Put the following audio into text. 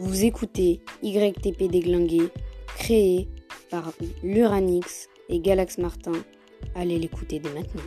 Vous écoutez YTP déglingué, créé par l'Uranix et Galax Martin. Allez l'écouter dès maintenant.